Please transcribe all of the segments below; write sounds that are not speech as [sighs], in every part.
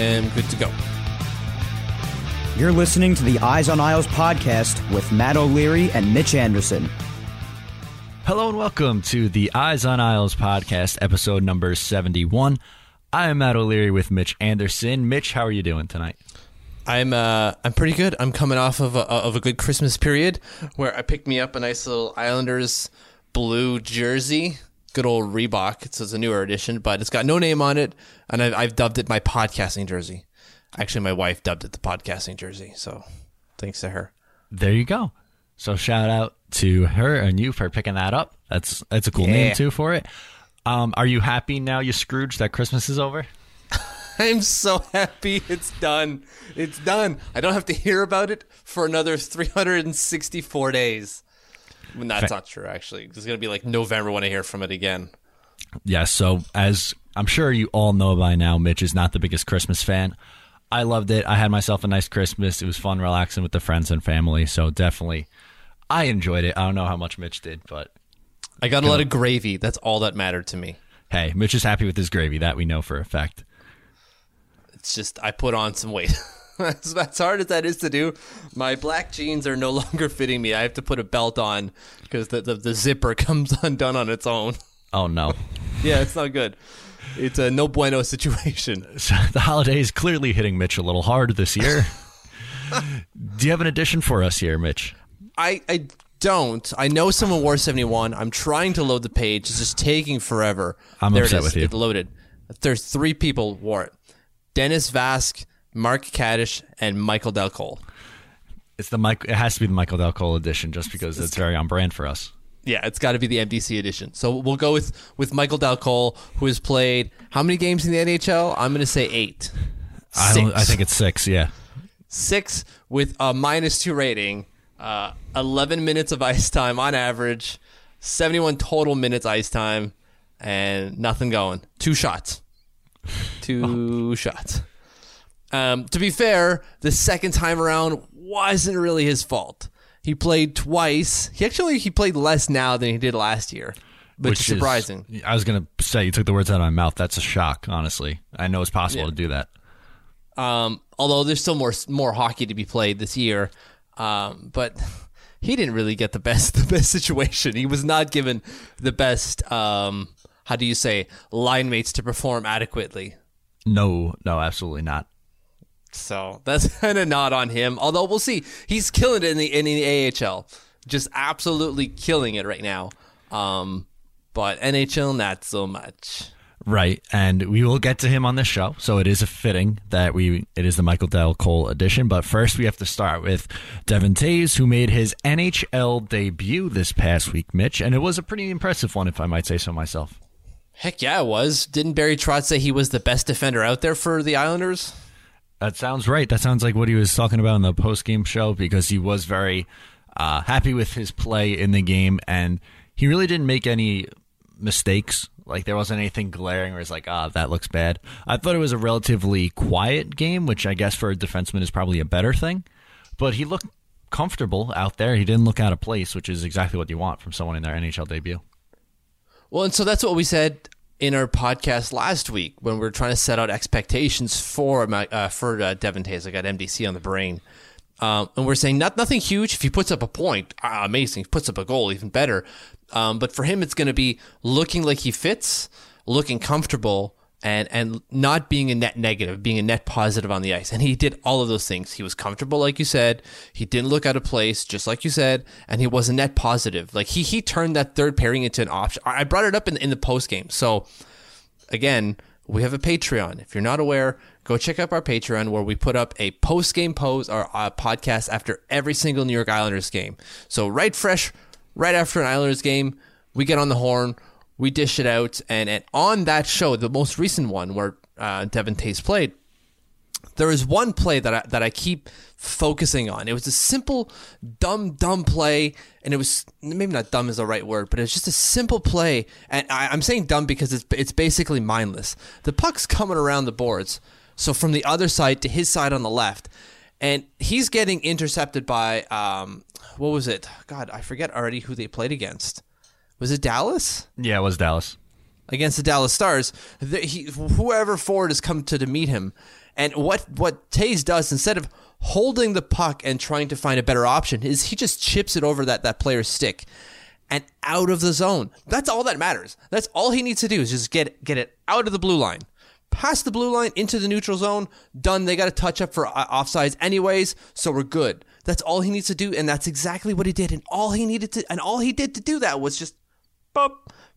And good to go. You're listening to the Eyes on Isles podcast with Matt O'Leary and Mitch Anderson. Hello and welcome to the Eyes on Isles podcast, episode number 71. I am Matt O'Leary with Mitch Anderson. Mitch, how are you doing tonight? I'm uh I'm pretty good. I'm coming off of a, of a good Christmas period where I picked me up a nice little Islanders blue jersey. Good old Reebok. It's, it's a newer edition, but it's got no name on it, and I've, I've dubbed it my podcasting jersey. Actually, my wife dubbed it the podcasting jersey, so thanks to her. There you go. So shout out to her and you for picking that up. That's that's a cool Yeah. name too for it. Um, are you happy now, you Scrooge, that Christmas is over? [laughs] I'm so happy it's done. It's done. I don't have to hear about it for another 364 days. When that's Fa- not true, actually. It's going to be like November when I hear from it again. Yes. So as I'm sure you all know by now, Mitch is not the biggest Christmas fan. I loved it. I had myself a nice Christmas. It was fun relaxing with the friends and family. So definitely, I enjoyed it. I don't know how much Mitch did, but I got a lot of gravy. That's all that mattered to me. hey, Mitch is happy with his gravy. That we know for a fact. It's just I put on some weight. [laughs] [laughs] as, as hard as that is to do, my black jeans are no [laughs] longer fitting me. I have to put a belt on because the, the, the zipper [laughs] comes undone on its own. Oh no. Yeah, it's not good. It's a no bueno situation. The holiday is clearly hitting Mitch a little hard this year. Do you have an addition for us here, Mitch? I, I don't. I know someone wore 71. I'm trying to load the page. It's just taking forever. I'm there upset it is. with you. It loaded. There's three people wore it. Dennis Vaske, Mark Katic, and Michael Dal Colle. It's the Mike. It has to be the Michael Dal Colle edition, just because it's very on brand for us. Yeah, it's got to be the MDC edition. So we'll go with with Michael Dal Colle, who has played how many games in the NHL? I'm going to say eight. I, don't, I think it's six. Yeah. six with a minus two rating, uh, 11 minutes of ice time on average, 71 total minutes ice time, and nothing going. Two shots. Two [laughs] shots. Um, to be fair, the second time around wasn't really his fault. He played twice. He actually he played less now than he did last year, which, is surprising. I was gonna say you took the words out of my mouth. That's a shock, honestly. I know it's possible to do that. Um, although there's still more more hockey to be played this year, um, but he didn't really get the best [laughs] the best situation. He was not given the best. Um, how do you say line mates to perform adequately? No, no, absolutely not. So that's [laughs] kind of not on him. Although we'll see, he's killing it in the in the AHL, just absolutely killing it right now. Um, but NHL not so much. Right, and we will get to him on this show. So it is a fitting that we it is the Michael Dal Colle edition. But first, we have to start with Devon Toews, who made his NHL debut this past week, Mitch, and it was a pretty impressive one, if I might say so myself. Heck yeah, it was. Didn't Barry Trotz say he was the best defender out there for the Islanders? That sounds right. That sounds like what he was talking about in the post game show because he was very uh, happy with his play in the game, and he really didn't make any mistakes. Like there wasn't anything glaring where it's like, ah, that looks bad. I thought it was a relatively quiet game, which I guess for a defenseman is probably a better thing. But he looked comfortable out there. He didn't look out of place, which is exactly what you want from someone in their NHL debut. Well, and so that's what we said in our podcast last week when we were trying to set out expectations for my, uh, for uh, Devon Toews. I got MDC on the brain. Um, and we're saying not nothing huge. If he puts up a point, uh, amazing. If he puts up a goal, even better. Um, but for him, it's going to be looking like he fits, looking comfortable, and and not being a net negative, being a net positive on the ice. And he did all of those things. He was comfortable, like you said. He didn't look out of place, just like you said, and he was a net positive. Like he he turned that third pairing into an option. I brought it up in in the post game. So again, we have a Patreon. If you're not aware, go check out our Patreon where we put up a post game post or a uh, podcast after every single New York Islanders game. So right fresh, right after an Islanders game, we get on the horn we dish it out, and, and on that show, the most recent one where uh, Devon Toews played, there is one play that I, that I keep focusing on. It was a simple, dumb, dumb play, and it was maybe not dumb is the right word, but it's just a simple play. And I, I'm saying dumb because it's it's basically mindless. The puck's coming around the boards, so from the other side to his side on the left, and he's getting intercepted by um, what was it? God, I forget already who they played against was it Dallas? Yeah, it was Dallas against the Dallas Stars. The, he, whoever Ford has come to, to meet him, and what what Toews does instead of holding the puck and trying to find a better option is he just chips it over that that player's stick and out of the zone. That's all that matters. That's all he needs to do is just get get it out of the blue line. Past the blue line into the neutral zone, done. They got a touch up for uh, offsides anyways, so we're good. That's all he needs to do, and that's exactly what he did. And all he needed to, and all he did to do that was just Boop,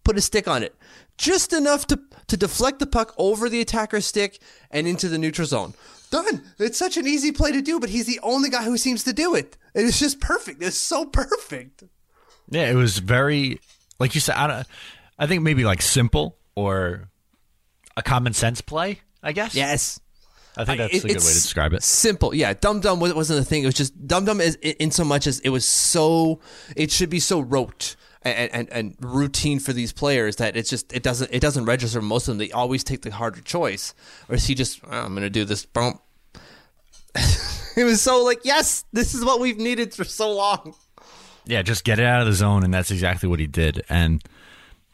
put a stick on it. Just enough to, to deflect the puck over the attacker's stick and into the neutral zone. Done. It's such an easy play to do, but he's the only guy who seems to do it. It's just perfect. It's so perfect. Yeah, it was very, like you said, I, don't, I think maybe like simple or a common sense play, I guess. Yes. I think that's it, a good way to describe it. Simple, yeah. Dum Dum wasn't the thing. It was just Dum Dum is in so much as it was so. It should be so rote and, and, and routine for these players that it's just it doesn't it doesn't register most of them. They always take the harder choice, or is he just oh, I'm going to do this bump? [laughs] it was so like yes, this is what we've needed for so long. Yeah, just get it out of the zone, and that's exactly what he did. And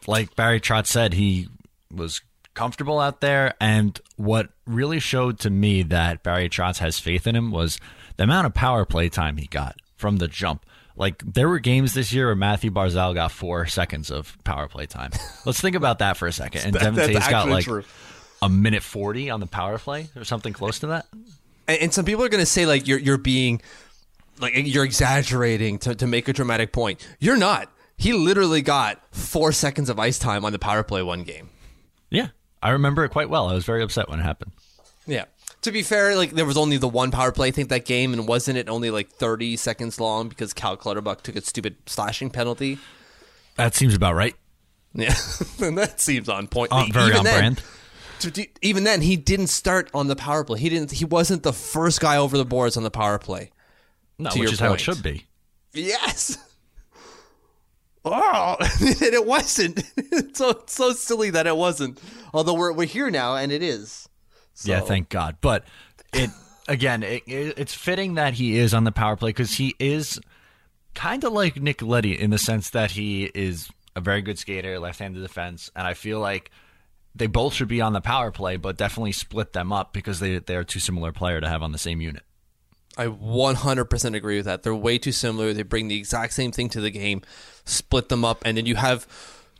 like Barry Trotz said, he was comfortable out there. And what really showed to me that Barry Trotz has faith in him was the amount of power play time he got from the jump. Like there were games this year where Matthew Barzal got four seconds of power play time. [laughs] Let's think about that for a second. And that, Devon Toews got like true. a minute forty on the power play or something close to that. And, and some people are going to say like you're you're being like you're exaggerating to, to make a dramatic point. You're not. He literally got four seconds of ice time on the power play one game. Yeah, I remember it quite well. I was very upset when it happened. Yeah to be fair, like there was only the one power play I think that game, and wasn't it only like 30 seconds long because Cal Clutterbuck took a stupid slashing penalty? That seems about right. Yeah, [laughs] that seems on point. Very even on then, brand. To, even then, he didn't start on the power play. He didn't. He wasn't the first guy over the boards on the power play. No, which is point. how it should be. Yes. [laughs] Oh, [laughs] and it wasn't. it's so it's so silly that it wasn't. Although we're we're here now, and it is. So. Yeah, thank God. But it [laughs] again, it, it's fitting that he is on the power play because he is kind of like Nick Leddy in the sense that he is a very good skater, left-handed defense, and I feel like they both should be on the power play, but definitely split them up because they they are too similar player to have on the same unit. I 100% agree with that. They're way too similar. They bring the exact same thing to the game, split them up, and then you have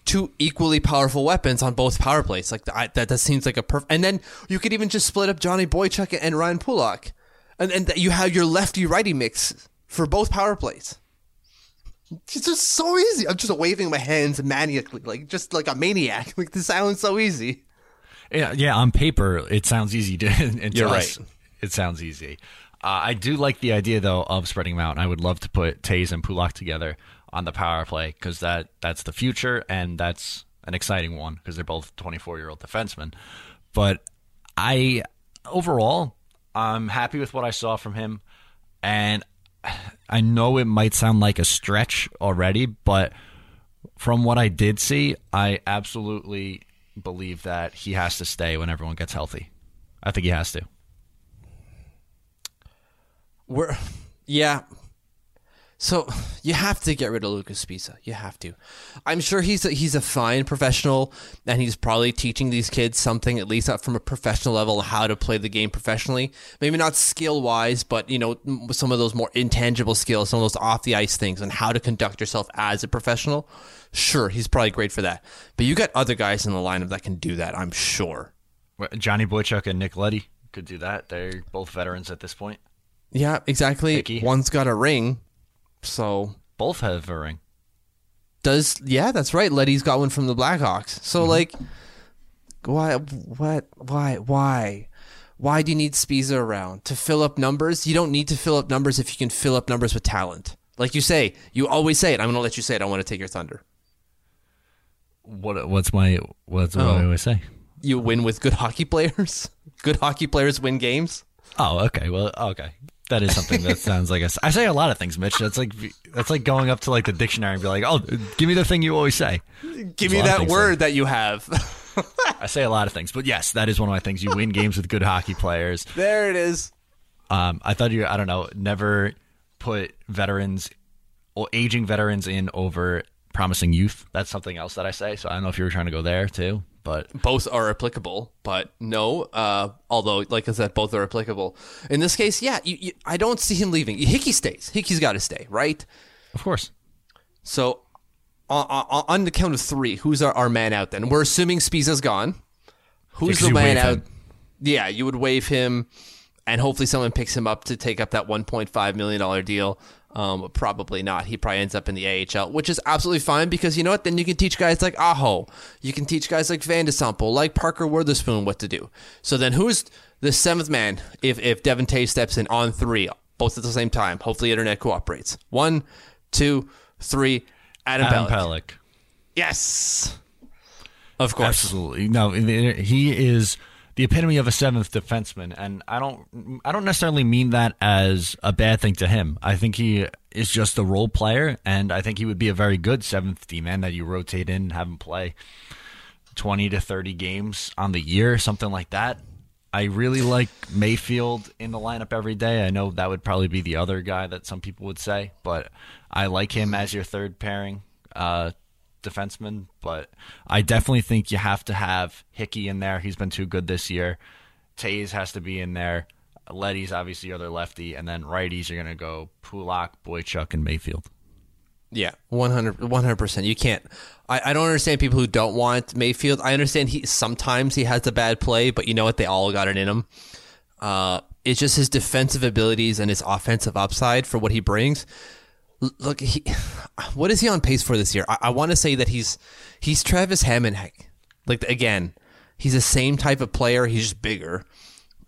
two equally powerful weapons on both power plays. Like I, that, that seems like a perfect. And then you could even just split up Johnny Boychuk and Ryan Pulock, and and you have your lefty righty mix for both power plays. It's just so easy. I'm just waving my hands maniacally, like just like a maniac. [laughs] Like this sounds so easy. Yeah, yeah. On paper, it sounds easy to. [laughs] And You're right. It sounds easy. Uh, I do like the idea though of spreading them out. I would love to put Toews and Pulock together on the power play because that that's the future and that's an exciting one because they're both 24 year old defensemen. But I overall I'm happy with what I saw from him, and [sighs] I know it might sound like a stretch already, but from what I did see, I absolutely believe that he has to stay when everyone gets healthy. I think he has to. We're yeah. So you have to get rid of Lucas Sbisa. You have to. I'm sure he's a, he's a fine professional, and he's probably teaching these kids something at least uh, from a professional level how to play the game professionally. Maybe not skill wise, but you know some of those more intangible skills, some of those off the ice things, and how to conduct yourself as a professional. Sure, he's probably great for that. But you got other guys in the lineup that can do that. I'm sure. Johnny Boychuk and Nick Leddy could do that. They're both veterans at this point. Yeah, exactly. Hickey. One's got a ring, so Both have a ring. does yeah, that's right. Leddy's got one from the Blackhawks. So mm-hmm. like, why, what, why, why, why do you need Sbisa around to fill up numbers? You don't need to fill up numbers if you can fill up numbers with talent. Like you say, you always say it. I'm going to let you say it. I want to take your thunder. What what's my what's what Oh. do I always say? You win with good hockey players. [laughs] Good hockey players win games. Oh, okay. Well, okay. That is something that sounds like a, I say a lot of things, Mitch. That's like that's like going up to like the dictionary and be like, "Oh, give me the thing you always say." Give a me that word that you have. [laughs] I say a lot of things, but yes, that is one of my things. You win games with good hockey players. there it is. Um, I thought you, I don't know, never put veterans or aging veterans in over promising youth. That's something else that I say. So I don't know if you were trying to go there too, but both are applicable, but no. Uh, although, like I said, both are applicable. In this case, yeah, you, you, I don't see him leaving. Hickey stays. Hickey's got to stay, right? of course, So, on, on, on the count of three, who's our, our man out then? We're assuming Sbisa's gone. Who's 'cause the man out? him. Yeah, you would waive him, and hopefully someone picks him up to take up that $1.5 million deal. Um, probably not. He probably ends up in the AHL, which is absolutely fine because you know what? Then you can teach guys like Aho. You can teach guys like Vande Sompel, like Parker Wotherspoon what to do. So then who's the seventh man if, if Devon Toews steps in on three, both at the same time? Hopefully internet cooperates. One, two, three. Adam, Adam. Pelech. Yes. Of course. Absolutely. No, he is the epitome of a seventh defenseman, and I don't, I don't necessarily mean that as a bad thing to him. I think he is just a role player, and I think he would be a very good seventh D man that you rotate in and have him play twenty to thirty games on the year, something like that. I really like Mayfield in the lineup every day. I know that would probably be the other guy that some people would say, but I like him as your third pairing uh, defenseman. But I definitely think you have to have Hickey in there. He's been too good this year. Toews has to be in there. Leddy's obviously your other lefty, and then righties are going to go Pulock, Boychuk, and Mayfield. Yeah, 100 percent. You can't. I, I don't understand people who don't want Mayfield. I understand he sometimes he has a bad play, but you know what? They all got it in him. Uh, it's just his defensive abilities and his offensive upside for what he brings. Look, he, what is he on pace for this year? I, I want to say that he's he's Travis Hamonic. Like again, he's the same type of player. He's just bigger.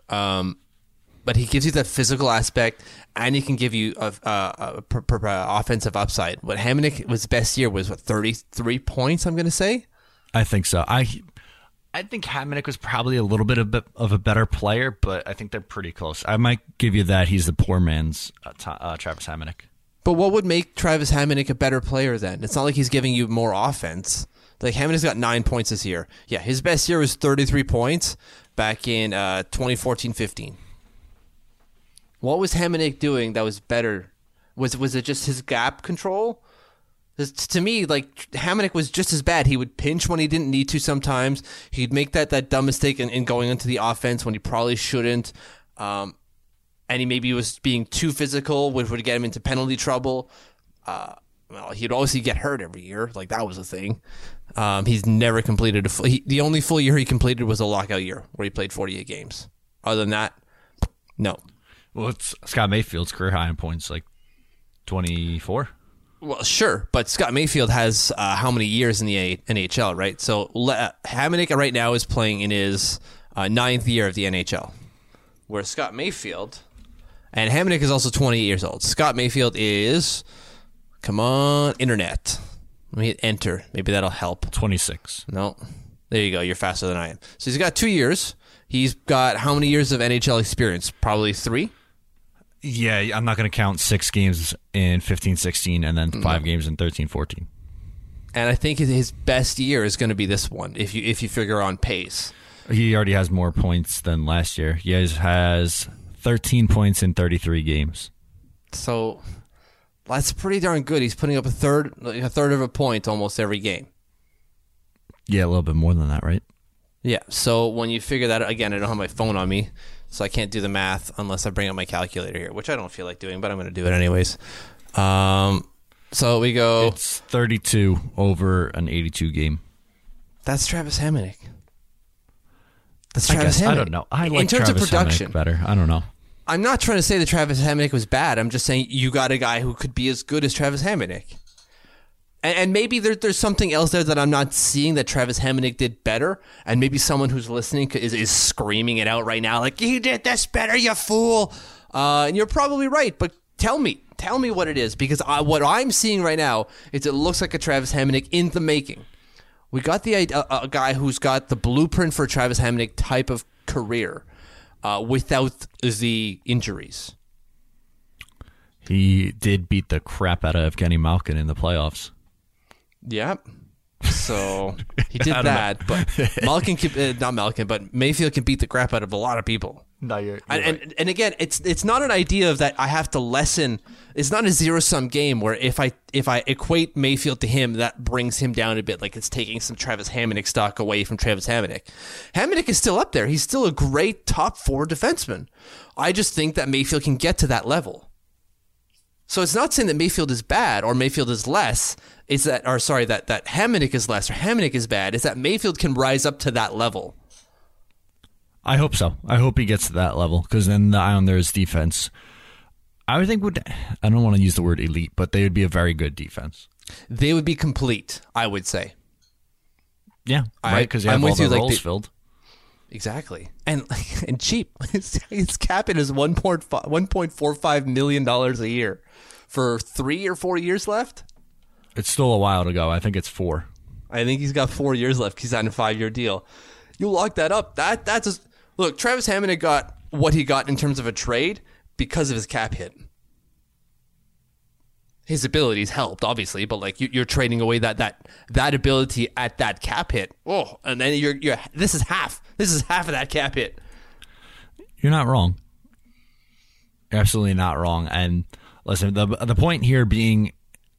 Um, but he gives you that physical aspect, and he can give you a, a, a pr- pr- uh, offensive upside. What Hamonic was best year was what thirty three points. I'm going to say. I think so. I I think Hamonic was probably a little bit of, of a better player, but I think they're pretty close. I might give you that. He's the poor man's uh, uh, Travis Hamonic. But what would make Travis Hamonic a better player then? It's not like he's giving you more offense. Like Hamonic's got nine points this year. Yeah, his best year was 33 points back in uh, 2014-15. What was Hamonic doing that was better? Was was it just his gap control? To me, like Hamonic was just as bad. He would pinch when he didn't need to. Sometimes he'd make that that dumb mistake in, in going into the offense when he probably shouldn't. Um, and he maybe was being too physical, which would get him into penalty trouble. Uh, well, he'd obviously get hurt every year, like that was a thing. Um, he's never completed a full. He, the only full year he completed was a lockout year where he played 48 games. Other than that, no. Well, it's Scott Mayfield's career high in points, like twenty four. Well, sure, but Scott Mayfield has uh, how many years in the A- NHL, right? So Le- Hamonic right now is playing in his uh, ninth year of the NHL, where Scott Mayfield and Hamonic is also 28 years old. Scott Mayfield is, come on, internet. Let me hit enter. Maybe that'll help. Twenty six. No, there you go. You're faster than I am. So he's got two years. He's got how many years of NHL experience? Probably three. Yeah, I'm not going to count six games in 15 16 and then five games in 13 14. and I think his best year is going to be this one if you if you figure on pace. He already has more points than last year. He has, has 13 points in 33 games. So that's pretty darn good. He's putting up a third a third of a point almost every game. Yeah, a little bit more than that, right? Yeah. So when you figure that again, I don't have my phone on me, so I can't do the math unless I bring up my calculator here, which I don't feel like doing, but I'm going to do it anyways. Um, so we go. It's 32 over an 82 game. That's Travis Hamonic. That's I Travis guess. I don't know. I In like terms Travis of production, Hamonic better. I don't know. I'm not trying to say that Travis Hamonic was bad. I'm just saying you got a guy who could be as good as Travis Hamonic. And, and maybe there, there's something else there that I'm not seeing that Travis Hamonic did better. And maybe someone who's listening is, is screaming it out right now, like, you did this better, you fool. Uh, and you're probably right, but tell me. Tell me what it is. Because I, what I'm seeing right now is it looks like a Travis Hamonic in the making. We got the a, a guy who's got the blueprint for a Travis Hamonic type of career uh, without the injuries. He did beat the crap out of Evgeny Malkin in the playoffs. Yep. So [laughs] he did that, but Malkin, can, uh, not Malkin, but Mayfield can beat the crap out of a lot of people. No, you're, And, and and again, it's it's not an idea of that I have to lessen. It's not a zero sum game where if I if I equate Mayfield to him, that brings him down a bit. Like it's taking some Travis Hamonic stock away from Travis Hamonic. Hamonic is still up there. He's still a great top four defenseman. I just think that Mayfield can get to that level. So it's not saying that Mayfield is bad or Mayfield is less. It's that, or sorry, that that Hamonic is less or Hamonic is bad. It's that Mayfield can rise up to that level. I hope so. I hope he gets to that level because then the Islanders' defense, I would think would. I don't want to use the word elite, but they would be a very good defense. They would be complete. I would say. Yeah, I- right. Because they I'm have all with the you, like, roles the- filled. Exactly, and [laughs] and cheap. [laughs] His, his cap it is one point one point four five million dollars a year for three or four years left. It's still a while to go. I think it's four. I think he's got four years left. He's on a five year deal. You lock that up. That that's a, look. Travis Hamonic got what he got in terms of a trade because of his cap hit. His abilities helped, obviously, but like you, you're trading away that that that ability at that cap hit. Oh, and then you're you're this is half. This is half of that cap hit. You're not wrong. Absolutely not wrong. And listen, the the point here being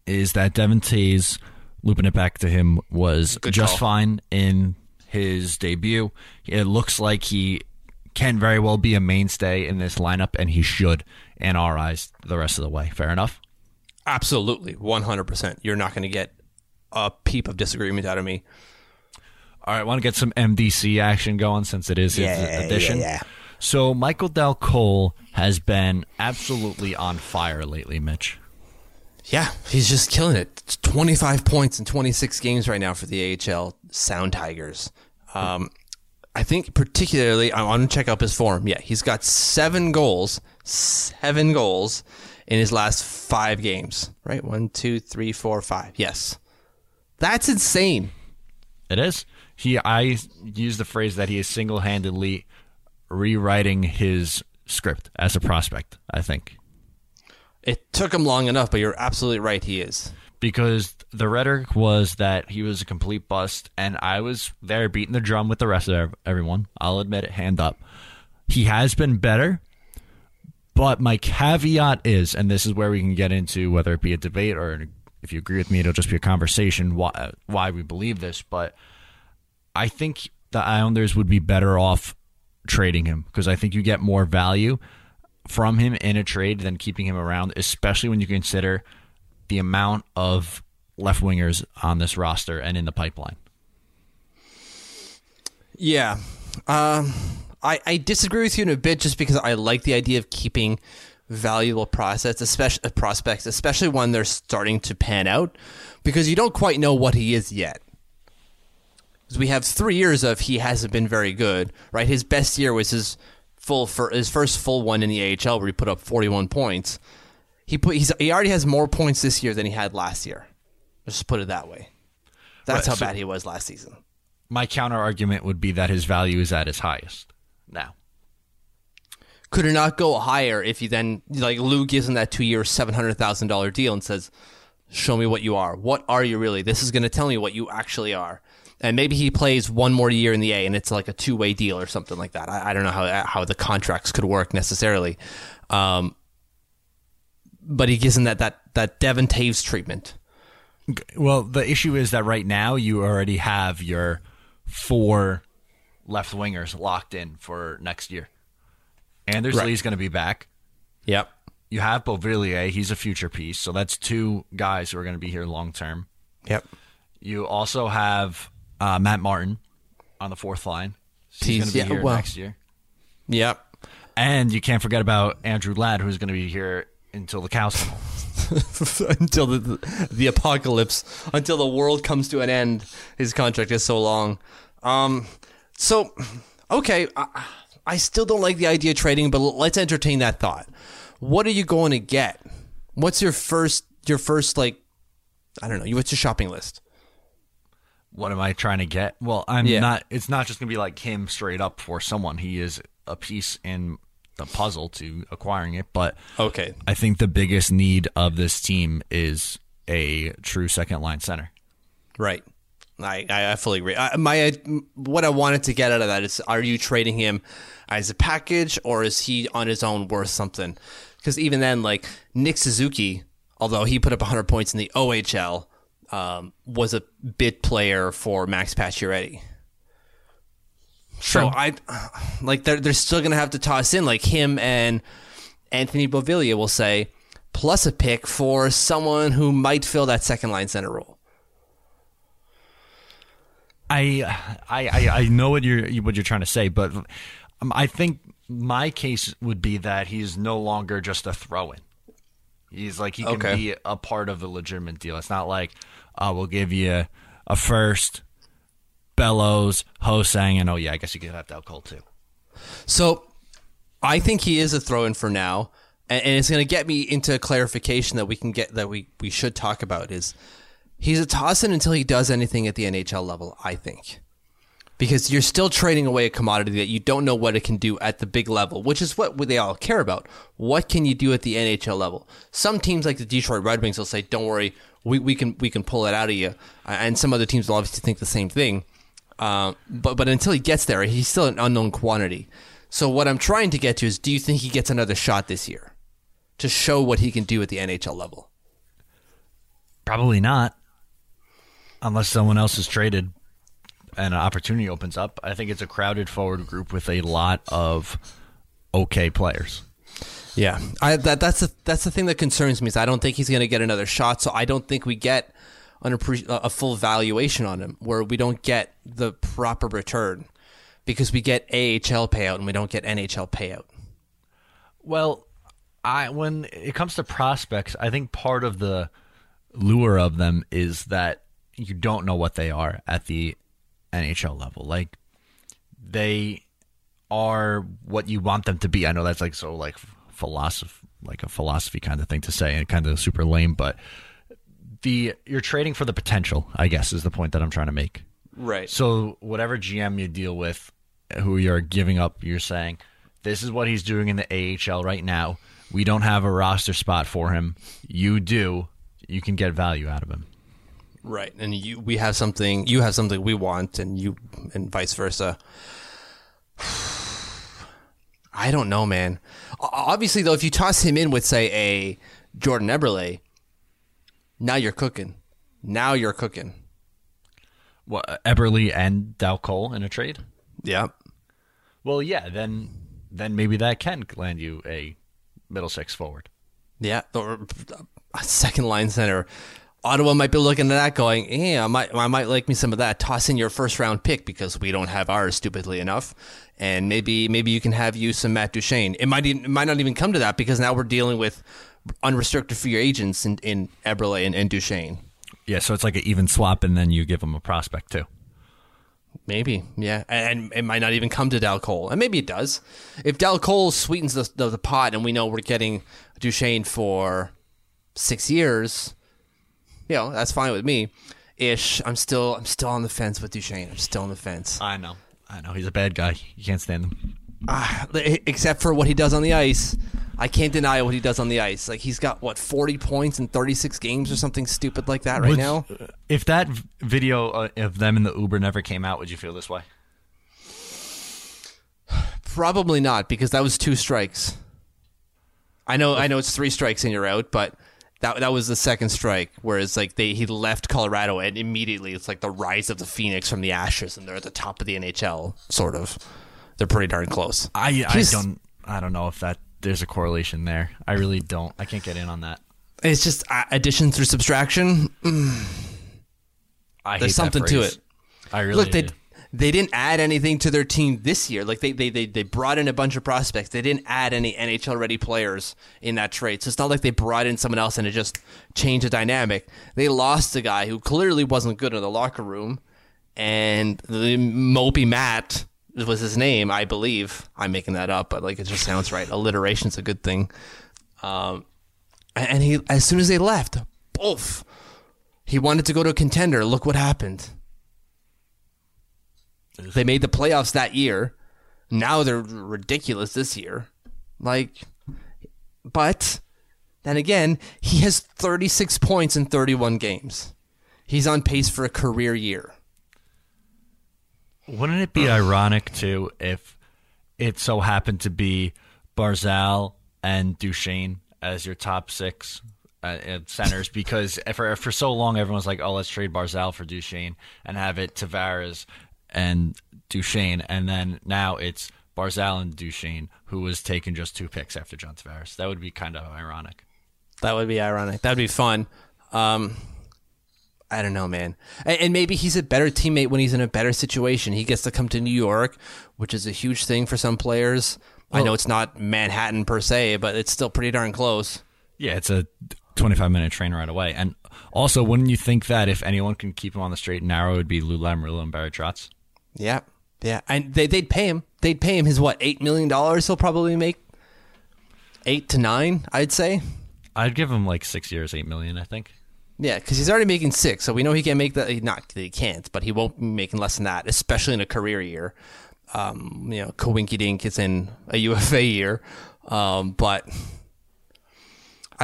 is that Devon Toews looping it back to him was Good just call. fine in his debut. It looks like he can very well be a mainstay in this lineup, and he should, in our eyes, the rest of the way. Fair enough. Absolutely, one hundred percent. You're not going to get a peep of disagreement out of me. All right, want to get some MDC action going since it is his edition. So Michael Dal Colle has been absolutely on fire lately, Mitch. Yeah, he's just killing it. It's 25 points in 26 games right now for the AHL Sound Tigers. Um, I think particularly, I want to check up his form. Yeah, he's got seven goals, seven goals in his last five games. Right, one, two, three, four, five. Yes, that's insane. It is. He I use the phrase that he is single handedly rewriting his script as a prospect, I think. It took him long enough, but you're absolutely right. He is. Because the rhetoric was that he was a complete bust, and I was there beating the drum with the rest of everyone. I'll admit it, hand up. He has been better, but my caveat is, and this is where we can get into whether it be a debate or if you agree with me, it'll just be a conversation why, why we believe this. But I think the Islanders would be better off trading him because I think you get more value from him in a trade than keeping him around, especially when you consider the amount of left wingers on this roster and in the pipeline. Yeah. Um, I, I disagree with you in a bit just because I like the idea of keeping valuable prospects, especially prospects, especially when they're starting to pan out, because you don't quite know what he is yet. 'Cause we have three years of he hasn't been very good, right? His best year was his full for his first full one in the AHL where he put up forty one points. He put he's, he already has more points this year than he had last year. Let's just put it that way. That's Right, how so- bad he was last season. My counter argument would be that his value is at its highest now. could it not go higher if you then like Lou gives him that two year seven hundred thousand dollar deal and says, Show me what you are. What are you really? This is going to tell me what you actually are. And maybe he plays one more year in the A, and it's like a two way deal or something like that. I, I, don't know how how the contracts could work necessarily. Um, but he gives him that that that Devon Toews treatment. Well, the issue is that right now you already have your four left wingers locked in for next year. Anders Right. Lee's going to be back. Yep. You have Beauvillier. He's a future piece. So that's two guys who are going to be here long term. Yep. You also have uh, Matt Martin on the fourth line. He's He's- going to be yeah, here well- next year. Yep. And you can't forget about Andrew Ladd, who's going to be here until the cows come home. [laughs] until the the apocalypse, until the world comes to an end. His contract is so long. Um, so okay, I, I still don't like the idea of trading, but let's entertain that thought. What are you going to get? What's your first your first like? I don't know. What's your shopping list? What am I trying to get? Well, I'm Yeah. not. It's not just going to be like him straight up for someone. He is a piece in the puzzle to acquiring it. But Okay, I think the biggest need of this team is a true second line center. right. I, I I fully agree. I, my what I wanted to get out of that is: Are you trading him as a package, or is he on his own worth something? Because even then, like Nick Suzuki, although he put up 100 points in the OHL, um, was a bit player for Max Pacioretty. So I like they're they're still gonna have to toss in like him and Anthony Beauvillier will say, plus a pick for someone who might fill that second line center role. I, I, I, know what you're what you're trying to say, but um, I think my case would be that he's no longer just a throw-in. He's like he can Okay. be a part of a legitimate deal. It's not like uh, we'll give you a first, Bellows, Hosang, and oh yeah, I guess you could have Dal Colle too. So I think he is a throw in for now. And, and it's going to get me into a clarification that we can get that we, we should talk about is he's a toss in until he does anything at the NHL level, I think. Because you're still trading away a commodity that you don't know what it can do at the big level, which is what they all care about. What can you do at the NHL level? Some teams like the Detroit Red Wings will say, "Don't worry, we, we can we can pull it out of you," and some other teams will obviously think the same thing. Uh, but but until he gets there, he's still an unknown quantity. So what I'm trying to get to is, do you think he gets another shot this year to show what he can do at the NHL level? Probably not, unless someone else is traded and an opportunity opens up. I think it's a crowded forward group with a lot of okay players. Yeah, I, that that's the that's the thing that concerns me is I don't think he's going to get another shot. So I don't think we get an a full valuation on him, where we don't get the proper return because we get AHL payout and we don't get NHL payout. Well, I when it comes to prospects, I think part of the lure of them is that you don't know what they are at the NHL level. Like they are what you want them to be. I know that's like so like philosophy like a philosophy kind of thing to say and kind of super lame, but the you're trading for the potential, I guess is the point that I'm trying to make. Right. So whatever GM you deal with, who you're giving up, you're saying this is what he's doing in the AHL right now. We don't have a roster spot for him. You do. You can get value out of him. Right, and you we have something you have something we want, and you and vice versa. I don't know, man. Obviously, though, if you toss him in with say a Jordan Eberle, now you're cooking. Now you're cooking. What uh, Eberle and Dal Colle in a trade? Yeah. Well, yeah. Then then maybe that can land you a middle six forward. Yeah, or uh, a second line center. Ottawa might be looking at that, going, "Yeah, I might, I might like me some of that." Toss in your first round pick because we don't have ours, stupidly enough, and maybe, maybe you can have you some Matt Duchene. It might, e- it might not even come to that because now we're dealing with unrestricted free agents in, in Eberle and, and Duchene. Yeah, so it's like an even swap, and then you give them a prospect too. Maybe, yeah, and, and it might not even come to Dal Colle, and maybe it does. If Dal Colle sweetens the, the the pot, and we know we're getting Duchene for six years, you know that's fine with me. Ish, I'm still I'm still on the fence with Duchene. I'm still on the fence, I know. I know. He's a bad guy. You can't stand him. ah, except for what he does on the ice. I can't deny what he does on the ice. Like he's got what 40 points in 36 games or something stupid like that right Would- now. If that video uh, of them in the Uber never came out, would you feel this way? Probably not because that was two strikes. I know, I know, it's three strikes and you're out, but that that was the second strike. Whereas like they he left Colorado and immediately it's like the rise of the Phoenix from the ashes and they're at the top of the NHL. Sort of, they're pretty darn close. I I don't I don't know if that there's a correlation there. I really don't. I can't get in on that. It's just uh, addition through subtraction. I hate There's something to it. I really Look, they do. They didn't add anything to their team this year. Like they, they they they brought in a bunch of prospects. They didn't add any NHL ready players in that trade. So it's not like they brought in someone else and it just changed the dynamic. They lost a guy who clearly wasn't good in the locker room, and the Mopey Matt was his name, I believe. I'm making that up, but like it just sounds right. Alliteration's a good thing. Um, and he as soon as they left, poof. He wanted to go to a contender. Look what happened. They made the playoffs that year. Now they're ridiculous this year. Like, but then again, he has 36 points in 31 games. He's on pace for a career year. Wouldn't it be ironic too if it so happened to be Barzal and Duchene as your top six uh, uh, centers? Because for for so long everyone's like, "Oh, let's trade Barzal for Duchene and have it Tavares and Duchene," and then now it's Barzal and Duchene who was taken just two picks after John Tavares. That would be kind of ironic. That would be ironic. That'd be fun. Um, I don't know, man. And, and maybe he's a better teammate when he's in a better situation. He gets to come to New York, which is a huge thing for some players. I know it's not Manhattan per se, but it's still pretty darn close. Yeah, it's a 25 minute train ride away. And also, wouldn't you think that if anyone can keep him on the straight and narrow, it would be Lou Lamoriello and Barry Trotz? Yeah, yeah, and they they'd pay him. They'd pay him his what eight million dollars. He'll probably make eight to nine, I'd say. I'd give him like six years, eight million. I think. Yeah, because he's already making six, so we know he can't make that. Not that he can't, but he won't be making less than that, especially in a career year. Um, you know, Kawinky Dink is in a UFA year, um, but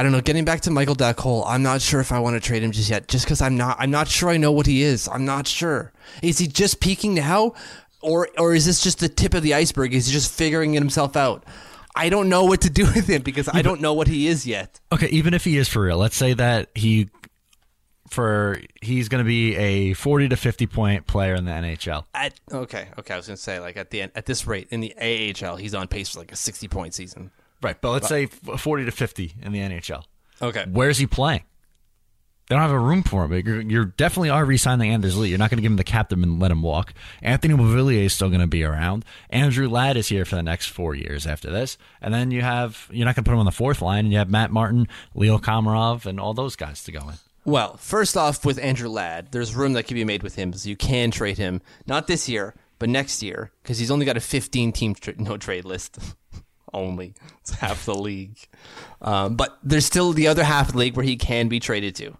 I don't know. Getting back to Michael Cole, I'm not sure if I want to trade him just yet, just because I'm not. I'm not sure I know what he is. I'm not sure. Is he just peaking now, or or is this just the tip of the iceberg? Is he just figuring himself out? I don't know what to do [laughs] with him because I don't know what he is yet. Okay, even if he is for real, let's say that he for he's going to be a 40 to 50 point player in the NHL. At okay, okay, I was gonna say like at the end at this rate in the AHL, he's on pace for like a sixty point season. Right, but let's say 40 to 50 in the NHL. Okay, Where's he playing? They don't have a room for him. You're, you're definitely are re-signing Anders Lee. You're not going to give him the captain and let him walk. Anthony Beauvillier is still going to be around. Andrew Ladd is here for the next four years after this, and then you have you're not going to put him on the fourth line, and you have Matt Martin, Leo Komarov, and all those guys to go in. Well, first off, with Andrew Ladd, there's room that can be made with him, so you can trade him not this year, but next year, because he's only got a 15 team tra- no trade list. [laughs] only it's half the league, um, but there's still the other half of the league where he can be traded to.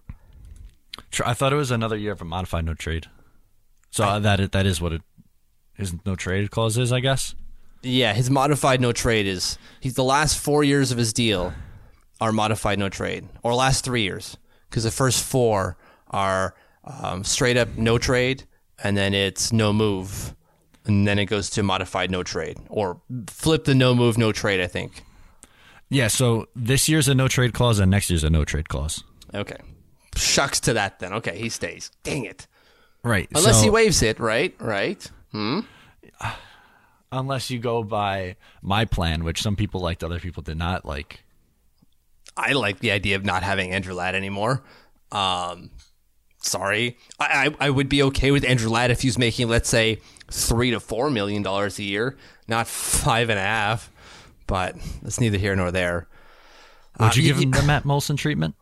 I thought it was another year of a modified no trade. So uh, that is, that is what it his no trade clause is, I guess. Yeah, his modified no trade is he's the last four years of his deal are modified no trade, or last three years, because the first four are um, straight up no trade, and then it's no move, and then it goes to modified no trade, or flip the no move no trade. I think. Yeah. So this year's a no trade clause, and next year's a no trade clause. Okay, shucks to that then. Okay, he stays. Dang it. Right. Unless so- he waves it, right? Right. Hmm. [sighs] unless you go by my plan, which some people liked, other people did not like. I like the idea of not having Andrew Ladd anymore. Um, sorry, I, I I would be okay with Andrew Ladd if he was making, let's say, three to four million dollars a year, not five and a half. But that's neither here nor there. Would Uh, you give him the [laughs] Matt Moulson treatment?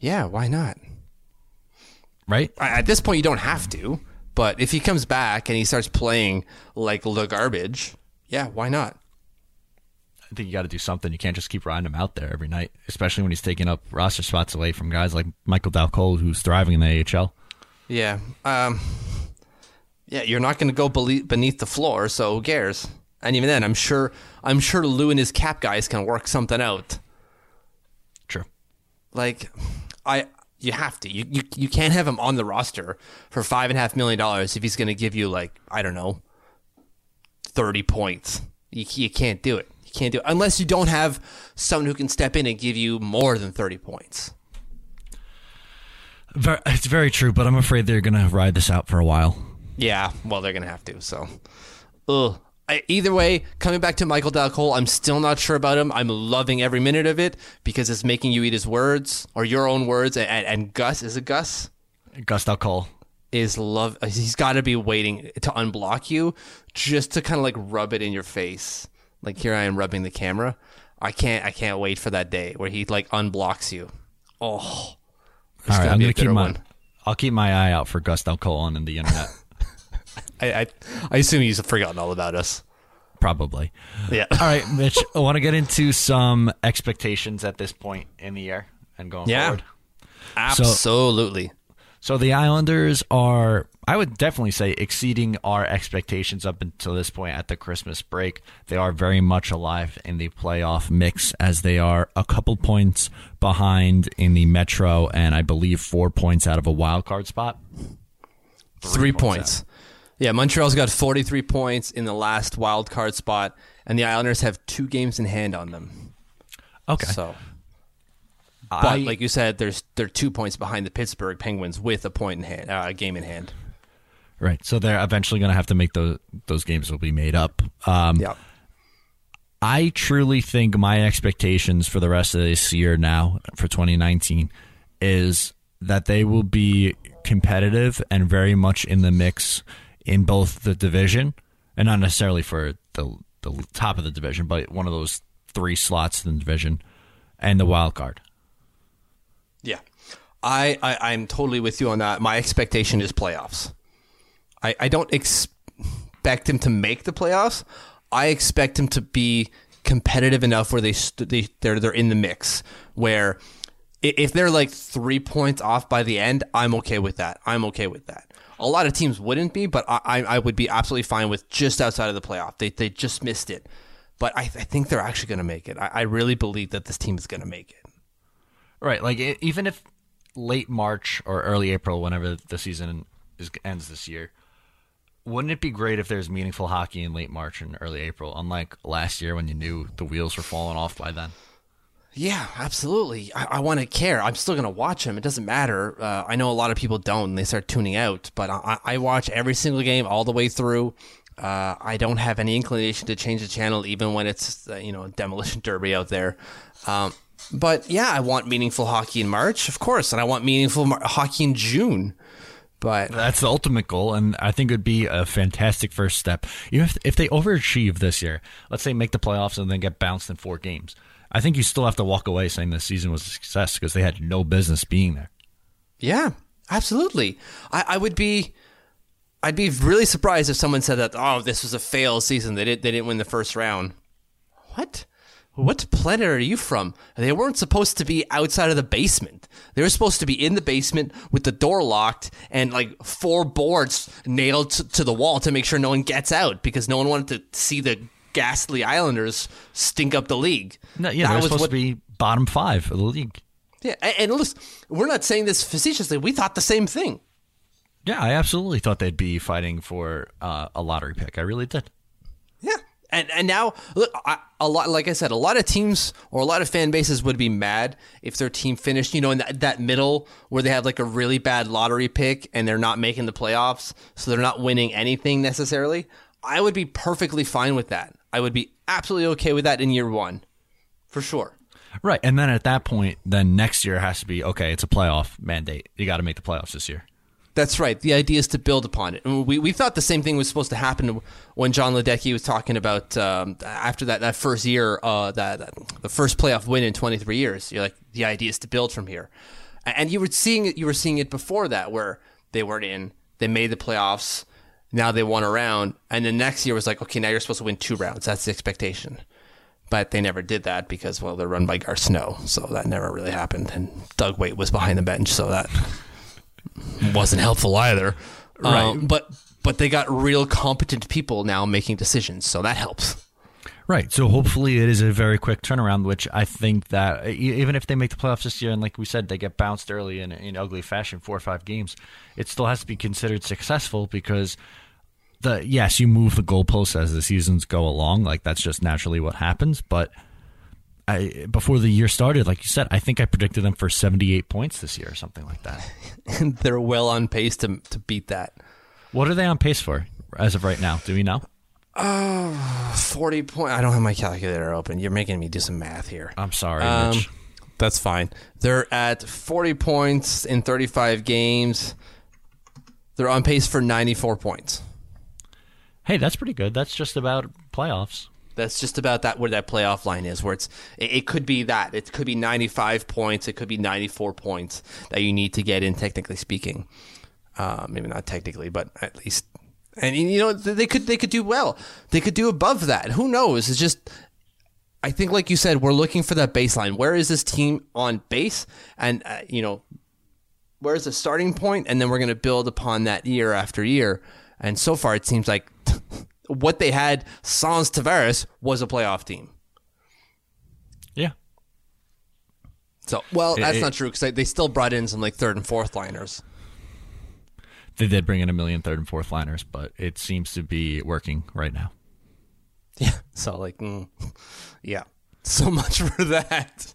Yeah, why not? Right. At this point, you don't have to. But if he comes back and he starts playing like the garbage, yeah, why not? I think you got to do something. You can't just keep riding him out there every night, especially when he's taking up roster spots away from guys like Michael Dal Colle, who's thriving in the AHL. Yeah. Um, yeah, you're not going to go beneath the floor, so who cares? And even then, I'm sure I'm sure Lou and his cap guys can work something out. True. Like, I you have to. You you, you can't have him on the roster for five and a half million dollars if he's going to give you like I don't know, thirty points. You you can't do it. You can't do it unless you don't have someone who can step in and give you more than thirty points. It's very true, but I'm afraid they're going to ride this out for a while. Yeah, well, they're gonna have to. So, ugh. I, either way, coming back to Michael Dal Colle, I'm still not sure about him. I'm loving every minute of it because it's making you eat his words or your own words. And, and, and Gus is it Gus Gus Cole. is love. He's got to be waiting to unblock you just to kind of like rub it in your face. Like here I am rubbing the camera. I can't. I can't wait for that day where he like unblocks you. Oh, All right, I'm gonna keep my one. I'll keep my eye out for Gus Cole on the internet. [laughs] I, I I assume he's forgotten all about us. Probably. Yeah. All right, Mitch, I want to get into some expectations at this point in the year and going Yeah. forward. Absolutely. So the Islanders are, I would definitely say, exceeding our expectations up until this point at the Christmas break. They are very much alive in the playoff mix as they are a couple points behind in the Metro and I believe four points out of a wild card spot. Three, points points. Yeah, Montreal's got 43 points in the last wild card spot, and the Islanders have two games in hand on them. Okay. So, but I, like you said, there's they're two points behind the Pittsburgh Penguins with a point in hand, uh, a game in hand. Right. So they're eventually going to have to make those, those games will be made up. Um, Yeah. I truly think my expectations for the rest of this year now for 2019 is that they will be competitive and very much in the mix in both the division and not necessarily for the the top of the division, but one of those three slots in the division and the wild card. Yeah, I, I I'm totally with you on that. My expectation is playoffs. I I don't expect him to make the playoffs. I expect him to be competitive enough where they st- they they're they're in the mix. Where if they're like three points off by the end, I'm okay with that. I'm okay with that. A lot of teams wouldn't be, but I I would be absolutely fine with just outside of the playoff. They they just missed it, but I, I think they're actually going to make it. I, I really believe that this team is going to make it. Right, like even if late March or early April, whenever the season is, ends this year, wouldn't it be great if there's meaningful hockey in late March and early April, unlike last year when you knew the wheels were falling off by then? Yeah, absolutely. I, I want to care. I'm still going to watch them. It doesn't matter. Uh, I know a lot of people don't and they start tuning out, but I, I watch every single game all the way through. Uh, I don't have any inclination to change the channel, even when it's uh, you know demolition derby out there. Um, but yeah, I want meaningful hockey in March, of course, and I want meaningful mar- hockey in June. But That's the ultimate goal, and I think it would be a fantastic first step. You if if they overachieve this year, let's say make the playoffs and then get bounced in four games, I think you still have to walk away saying the season was a success because they had no business being there. Yeah, absolutely. I, I would be, I'd be really surprised if someone said that. Oh, this was a fail season. They didn't. They didn't win the first round. What? What planet are you from? They weren't supposed to be outside of the basement. They were supposed to be in the basement with the door locked and like four boards nailed to, to the wall to make sure no one gets out because no one wanted to see the ghastly Islanders stink up the league. No, yeah, That was supposed what- to be bottom five of the league. Yeah, and, and listen, we're not saying this facetiously. We thought the same thing. Yeah, I absolutely thought they'd be fighting for uh, a lottery pick. I really did. Yeah, and and now look, I, a lot like I said, a lot of teams or a lot of fan bases would be mad if their team finished, you know, in that, that middle where they have like a really bad lottery pick and they're not making the playoffs, so they're not winning anything necessarily. I would be perfectly fine with that. I would be absolutely okay with that in year one, for sure. Right, and then at that point, then next year has to be okay. It's a playoff mandate. You got to make the playoffs this year. That's right. The idea is to build upon it. And we, we thought the same thing was supposed to happen when Jon Ledecky was talking about um, after that, that first year, uh, that, that the first playoff win in 23 years. You're like, the idea is to build from here. And you were seeing it. You were seeing it before that, where they weren't in. They made the playoffs. Now they won a round, and the next year was like, okay, now you're supposed to win two rounds. That's the expectation. But they never did that because, well, they're run by Garth Snow, so that never really happened. And Doug Weight was behind the bench, so that wasn't helpful either. Right. Um, but but they got real competent people now making decisions, so that helps. Right. So hopefully it is a very quick turnaround, which I think that even if they make the playoffs this year, and like we said, they get bounced early in, in ugly fashion, four or five games, it still has to be considered successful because the yes, you move the goalposts as the seasons go along, like that's just naturally what happens. But I, before the year started, like you said, I think I predicted them for seventy-eight points this year or something like that. [laughs] And they're well on pace to to beat that. What are they on pace for as of right now? Do we know? Forty point. I don't have my calculator open. You're making me do some math here. I'm sorry, Um, that's fine. They're at 40 points in 35 games. They're on pace for 94 points. Hey, that's pretty good. That's just about playoffs. That's just about that where that playoff line is. Where it's it, it could be that it could be 95 points. It could be 94 points that you need to get in. Technically speaking, uh, maybe not technically, but at least. And you know they could they could do well. They could do above that. Who knows? It's just I think, like you said, we're looking for that baseline. Where is this team on base? And, uh, you know, where's the starting point? And then we're going to build upon that year after year. And so far, it seems like what they had sans Tavares was a playoff team. Yeah. So, well, that's it- not true because they, they still brought in some like third and fourth liners. They did bring in a million third and fourth liners, but it seems to be working right now. Yeah. So, like, mm, [laughs] yeah. So much for that.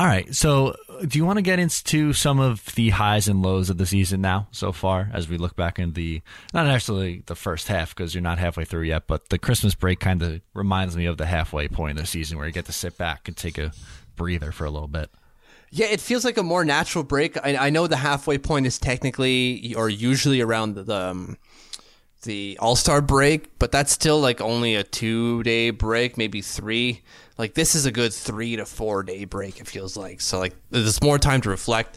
All right. So, do you want to get into some of the highs and lows of the season now so far as we look back in the not actually the first half because you're not halfway through yet, but the Christmas break kind of reminds me of the halfway point of the season where you get to sit back and take a breather for a little bit. Yeah, it feels like a more natural break. I, I know the halfway point is technically or usually around the um, the All Star break, but that's still like only a two day break, maybe three. Like this is a good three to four day break. It feels like so. Like there's more time to reflect.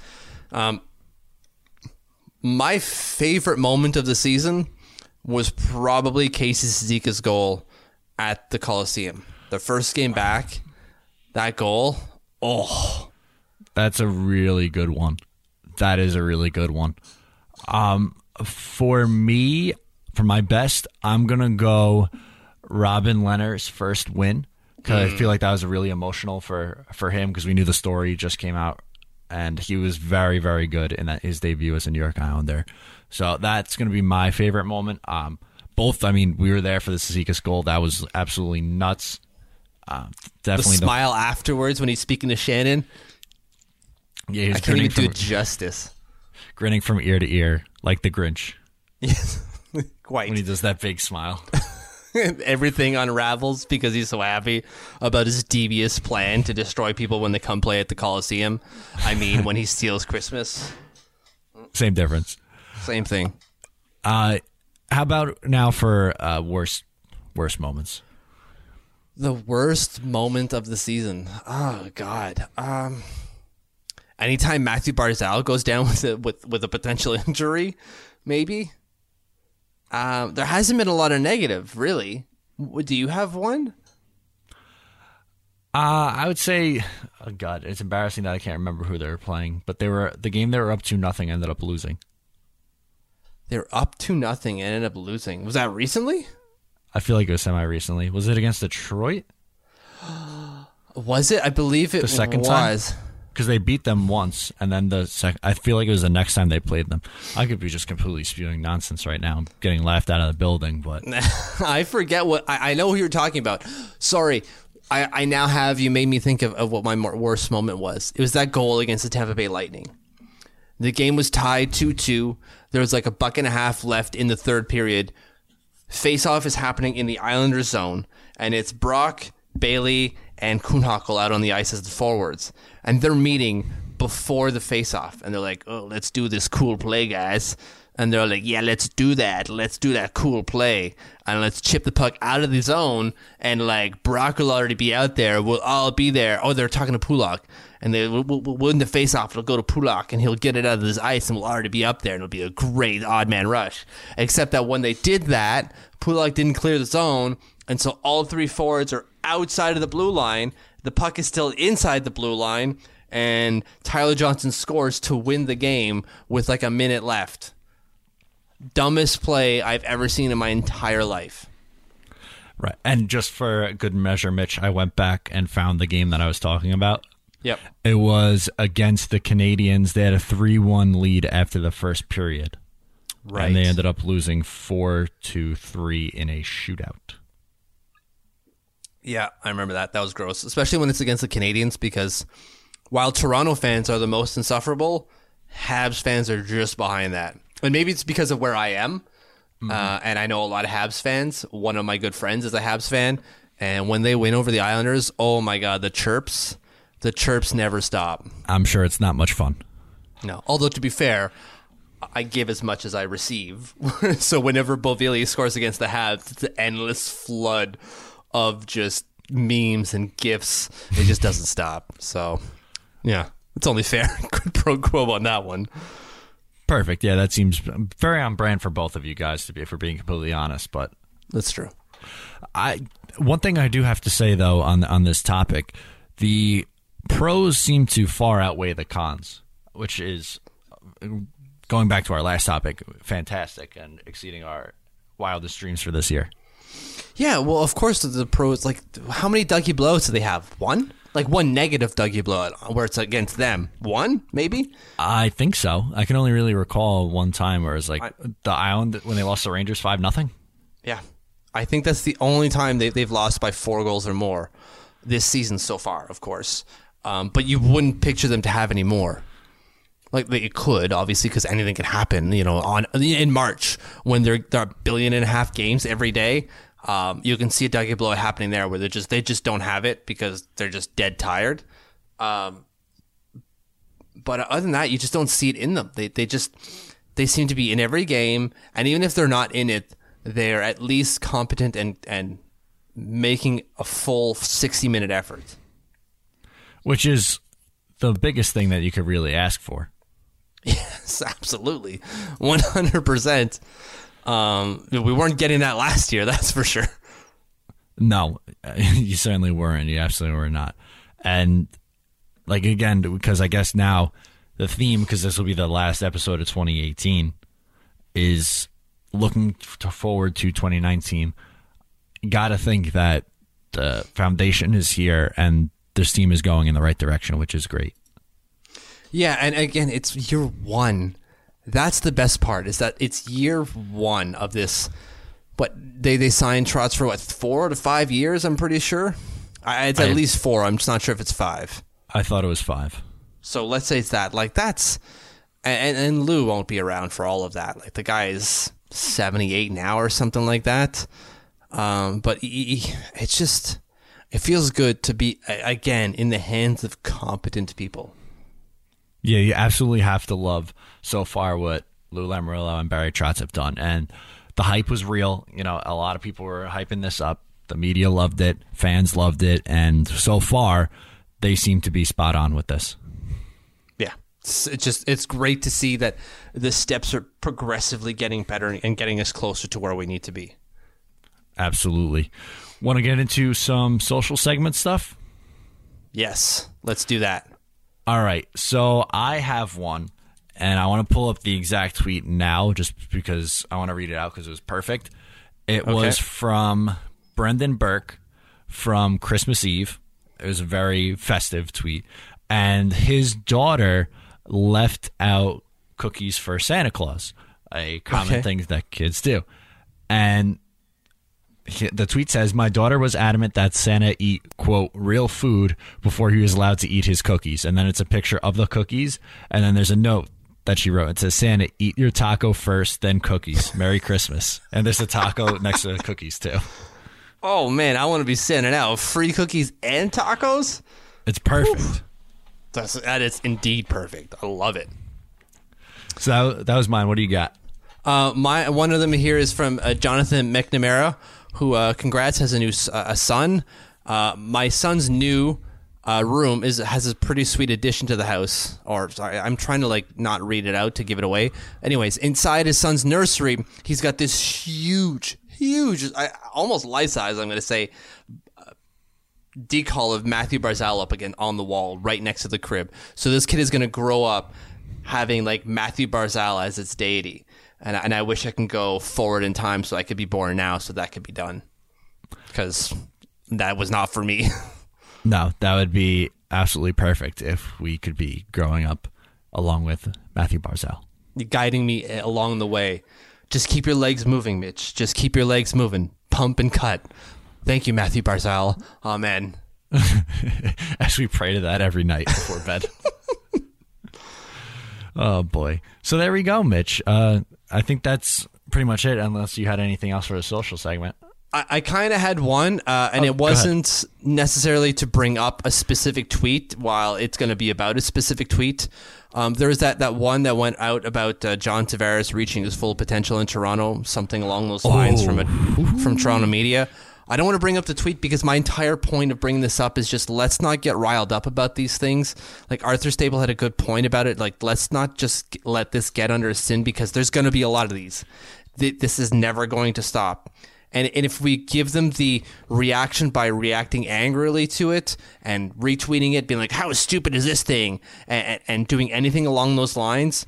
Um, my favorite moment of the season was probably Casey Cizikas's goal at the Coliseum. The first game back, that goal. Oh, That's a really good one. That is a really good one. Um, for me, for my best, I'm gonna go Robin Lehner's first win because I feel like that was really emotional for for him because we knew the story just came out and he was very very good in that his debut as a New York Islander. So that's gonna be my favorite moment. Um, both, I mean, we were there for the Cizikas goal. That was absolutely nuts. The definitely the, smile afterwards when he's speaking to Shannon. yeah, he was I can't even do from, it justice. grinning from ear to ear like the Grinch. Yes, quite. when he does that big smile. [laughs] Everything unravels because he's so happy about his devious plan to destroy people when they come play at the Coliseum. I mean, when he steals Christmas, Same difference. same thing. Uh, how about now for uh, worst worst moments? The worst moment of the season. Oh God. Um, anytime Mathew Barzal goes down [laughs] with a, with with a potential [laughs] injury, maybe. Um, there hasn't been a lot of negative, really. Do you have one? Uh, I would say, oh God, it's embarrassing that I can't remember who they were playing, but they were the game they were up to nothing ended up losing. They're up to nothing and ended up losing. Was that recently? I feel like it was semi recently. Was it against Detroit? [gasps] Was it? I believe it was The second time? Because they beat them once, and then the sec- I feel like it was the next time they played them. I could be just completely spewing nonsense right now. Getting laughed out of the building, but [laughs] I forget what I, I know who you're talking about. Sorry. I, I now have you made me think of, of what my worst moment was. It was that goal against the Tampa Bay Lightning. The game was tied 2 2. There was like a buck and a half left in the third period. Face off is happening in the Islanders zone, and it's Brock, Bailey, and Kuhnhackl out on the ice as the forwards. And they're meeting before the face off, and they're like, oh, let's do this cool play, guys. And they're like, yeah, let's do that. Let's do that cool play. And let's chip the puck out of the zone. And like, Brock will already be out there. We'll all be there. Oh, they're talking to Pulock. And they will win the face off. It'll go to Pulock and he'll get it out of his ice and we'll already be up there. And it'll be a great odd man rush. Except that when they did that, Pulock didn't clear the zone. And so all three forwards are outside of the blue line. The puck is still inside the blue line. and Tyler Johnson scores to win the game with like a minute left. Dumbest play I've ever seen in my entire life. Right. And just for good measure, Mitch, I went back and found the game that I was talking about. Yep. It was against the Canadiens. They had a 3 1 lead after the first period. Right. And they ended up losing 4 to 3 in a shootout. Yeah, I remember that. That was gross, especially when it's against the Canadiens because while Toronto fans are the most insufferable, Habs fans are just behind that. And maybe it's because of where I am. Uh, and I know a lot of Habs fans. One of my good friends is a Habs fan. And when they win over the Islanders, oh my God, the chirps, the chirps never stop. I'm sure it's not much fun. No. Although, to be fair, I give as much as I receive. [laughs] so whenever Beauvillier scores against the Habs, it's an endless flood of just memes and gifs. It just doesn't stop. So, yeah, it's only fair. [laughs] Quid pro quo on that one. Perfect. Yeah, that seems very on brand for both of you guys, to be, if we're being completely honest. But That's true. I one thing I do have to say though on on this topic, the pros seem to far outweigh the cons, which is going back to our last topic, fantastic and exceeding our wildest dreams for this year. Yeah, well, of course, the pros, like, how many Dougie blows do they have? One? Like, one negative Dougie blow where it's against them? One, maybe? I think so. I can only really recall one time where it was like I- the Island when they lost the Rangers five nothing. Yeah. I think that's the only time they, they've lost by four goals or more this season so far, of course. Um, but you wouldn't picture them to have any more. Like it could, obviously, because anything can happen. You know, on in March when there there are a billion and a half games every day, um, you can see a Dougie blow happening there where they just they just don't have it because they're just dead tired. Um, but other than that, you just don't see it in them. They they just they seem to be in every game, and even if they're not in it, they're at least competent and and making a full sixty minute effort. Which is the biggest thing that you could really ask for. [laughs] Yes, absolutely, one hundred percent. Um, we weren't getting that last year, that's for sure. No, [laughs] you certainly weren't. You absolutely were not. And like again, because I guess now the theme, because this will be the last episode of 2018, is looking forward to 2019. Got to think that the foundation is here and this team is going in the right direction, which is great. Yeah, and again, it's year one. That's the best part is that it's year one of this. But they they signed Trotz for what four to five years? I'm pretty sure. I, it's at I- least four. I'm just not sure if it's five. I thought it was five. So let's say it's that. Like that's, and and Lou won't be around for all of that. Like the guy is 78 now or something like that. Um, but he, he- it's just, it feels good to be again in the hands of competent people. Yeah, you absolutely have to love so far what Lou Lamoriello and Barry Trotz have done. And the hype was real. You know, a lot of people were hyping this up. The media loved it, fans loved it, and so far they seem to be spot on with this. Yeah, it's, it's just it's great to see that the steps are progressively getting better and getting us closer to where we need to be. Absolutely. Want to get into some social segment stuff? Yes, let's do that. All right. So I have one, and I want to pull up the exact tweet now just because I want to read it out because it was perfect. It was from Brendan Burke from Christmas Eve. It was a very festive tweet. And his daughter left out cookies for Santa Claus, a common Okay. thing that kids do. And the tweet says, "My daughter was adamant that Santa eat quote real food before he was allowed to eat his cookies." And then it's a picture of the cookies, and then there's a note that she wrote. It says, "Santa, eat your taco first, then cookies. Merry Christmas." And there's a taco [laughs] next to the cookies too. Oh man, I want to be sending out free cookies and tacos. It's perfect. That's that is indeed perfect. I love it. So that, that was mine. What do you got? Uh, my one of them here is from uh, Jonathan McNamara, who uh, congrats has a new uh, a son. Uh, my son's new uh, room is has a pretty sweet addition to the house. Or sorry, I'm trying to like not read it out to give it away. Anyways, inside his son's nursery, he's got this huge, huge, I, almost life size. I'm going to say decal of Mathew Barzal up again on the wall right next to the crib. So this kid is going to grow up having like Mathew Barzal as its deity. And, and I wish I can go forward in time so I could be born now so that could be done. Because that was not for me. [laughs] no, that would be absolutely perfect if we could be growing up along with Mathew Barzal. Guiding me along the way. Just keep your legs moving, Mitch. Just keep your legs moving. Pump and cut. Thank you, Mathew Barzal. Amen. [laughs] As we pray to that every night before bed. [laughs] oh boy. So there we go, Mitch. Uh, I think that's pretty much it. Unless you had anything else for a social segment. I, I kind of had one, uh, and oh, it wasn't necessarily to bring up a specific tweet, while it's going to be about a specific tweet. Um, there was that, that one that went out about uh, John Tavares reaching his full potential in Toronto, something along those lines oh. from a, from Toronto media. I don't want to bring up the tweet because my entire point of bringing this up is just let's not get riled up about these things. Like Arthur Staple had a good point about it. Like let's not just let this get under a sin because there's going to be a lot of these. This is never going to stop. And, and if we give them the reaction by reacting angrily to it and retweeting it, being like, how stupid is this thing? And, and doing anything along those lines,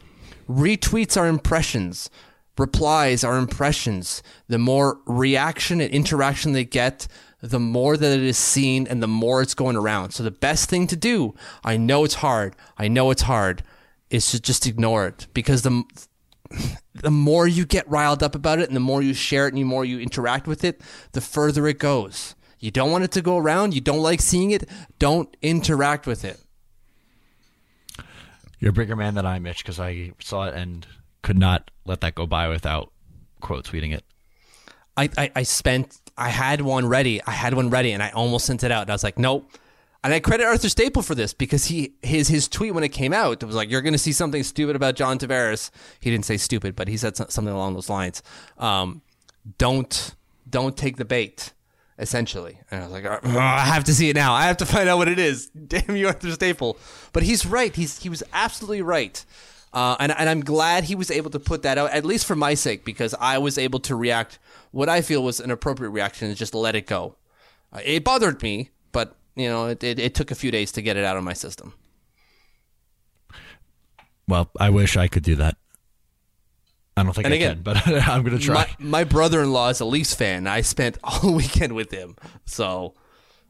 retweets are impressions. Replies are impressions. The more reaction and interaction they get, the more that it is seen and the more it's going around. So the best thing to do, I know it's hard, I know it's hard, is to just ignore it because the the more you get riled up about it and the more you share it and the more you interact with it, the further it goes. You don't want it to go around. You don't like seeing it. Don't interact with it. You're a bigger man than I, Mitch, because I saw it and could not let that go by without quote tweeting it. I, I, I spent, I had one ready. I had one ready and I almost sent it out. And I was like, nope, and I credit Arthur Staple for this because he his his tweet when it came out it was like you're going to see something stupid about John Tavares. He didn't say stupid, but he said something along those lines. Um, don't don't take the bait. Essentially, and I was like, oh, I have to see it now. I have to find out what it is. [laughs] Damn you, Arthur Staple. But he's right. He's he was absolutely right. Uh, and, and I'm glad he was able to put that out, at least for my sake, because I was able to react what I feel was an appropriate reaction and just let it go. Uh, it bothered me, but you know, it, it, it took a few days to get it out of my system. Well, I wish I could do that. I don't think and I again, can, but [laughs] I'm going to try. My, my, brother-in-law is a Leafs fan. I spent [laughs] all weekend with him, so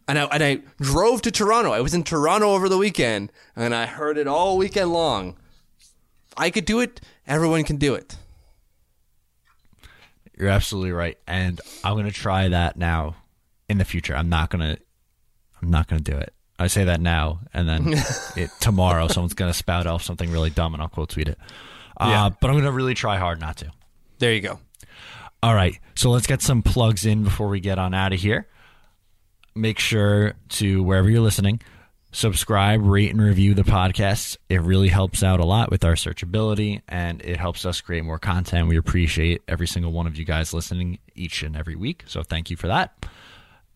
and I and I drove to Toronto. I was in Toronto over the weekend, and I heard it all weekend long. I could do it. Everyone can do it. You're absolutely right, and I'm going to try that now in the future. I'm not going to I'm not to do it. I say that now, and then [laughs] it, tomorrow someone's going to spout off something really dumb, and I'll quote tweet it. Uh, yeah. But I'm going to really try hard not to. There you go. All right, so let's get some plugs in before we get on out of here. Make sure to wherever you're listening, subscribe, rate, and review the podcasts. It really helps out a lot with our searchability, and it helps us create more content. We appreciate every single one of you guys listening each and every week. So thank you for that.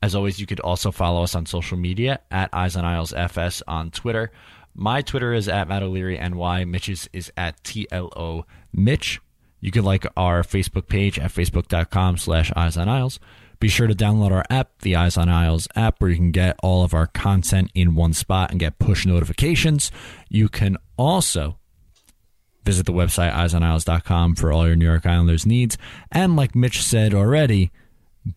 As always, you could also follow us on social media at Eyes on Isles FS on Twitter. My Twitter is at Matt O'Leary NY. Mitch's is at TLO Mitch. You can like our Facebook page at facebook.com slash Eyes on Isles. Be sure to download our app, the Eyes on Isles app, where you can get all of our content in one spot and get push notifications. You can also visit the website eyesonisles.com for all your New York Islanders needs. And like Mitch said already,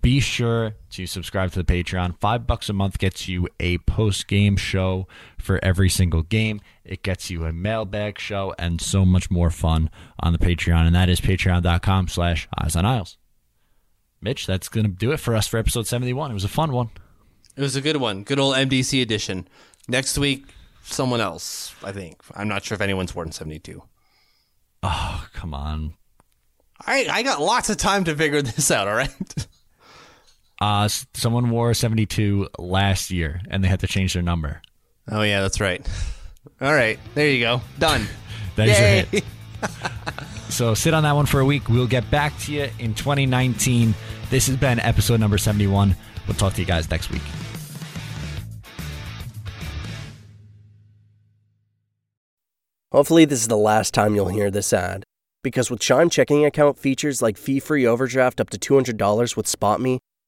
be sure to subscribe to the Patreon. Five bucks a month gets you a post game show for every single game. It gets you a mailbag show and so much more fun on the Patreon. And that is patreon.com slash eyes on isles. Mitch, that's going to do it for us for episode 71. It was a fun one. It was a good one. Good old MDC edition. Next week, someone else, I think. I'm not sure if anyone's worn 72. Oh, come on. I, I got lots of time to figure this out, all right? [laughs] Uh, someone wore 72 last year and they had to change their number. Oh, yeah, that's right. All right. There you go. Done. [laughs] Your hit. [laughs] [laughs] so sit on that one for a week. We'll get back to you in 2019. This has been episode number 71. We'll talk to you guys next week. Hopefully, this is the last time you'll hear this ad. Because with Chime checking account features like fee free overdraft up to $200 with SpotMe,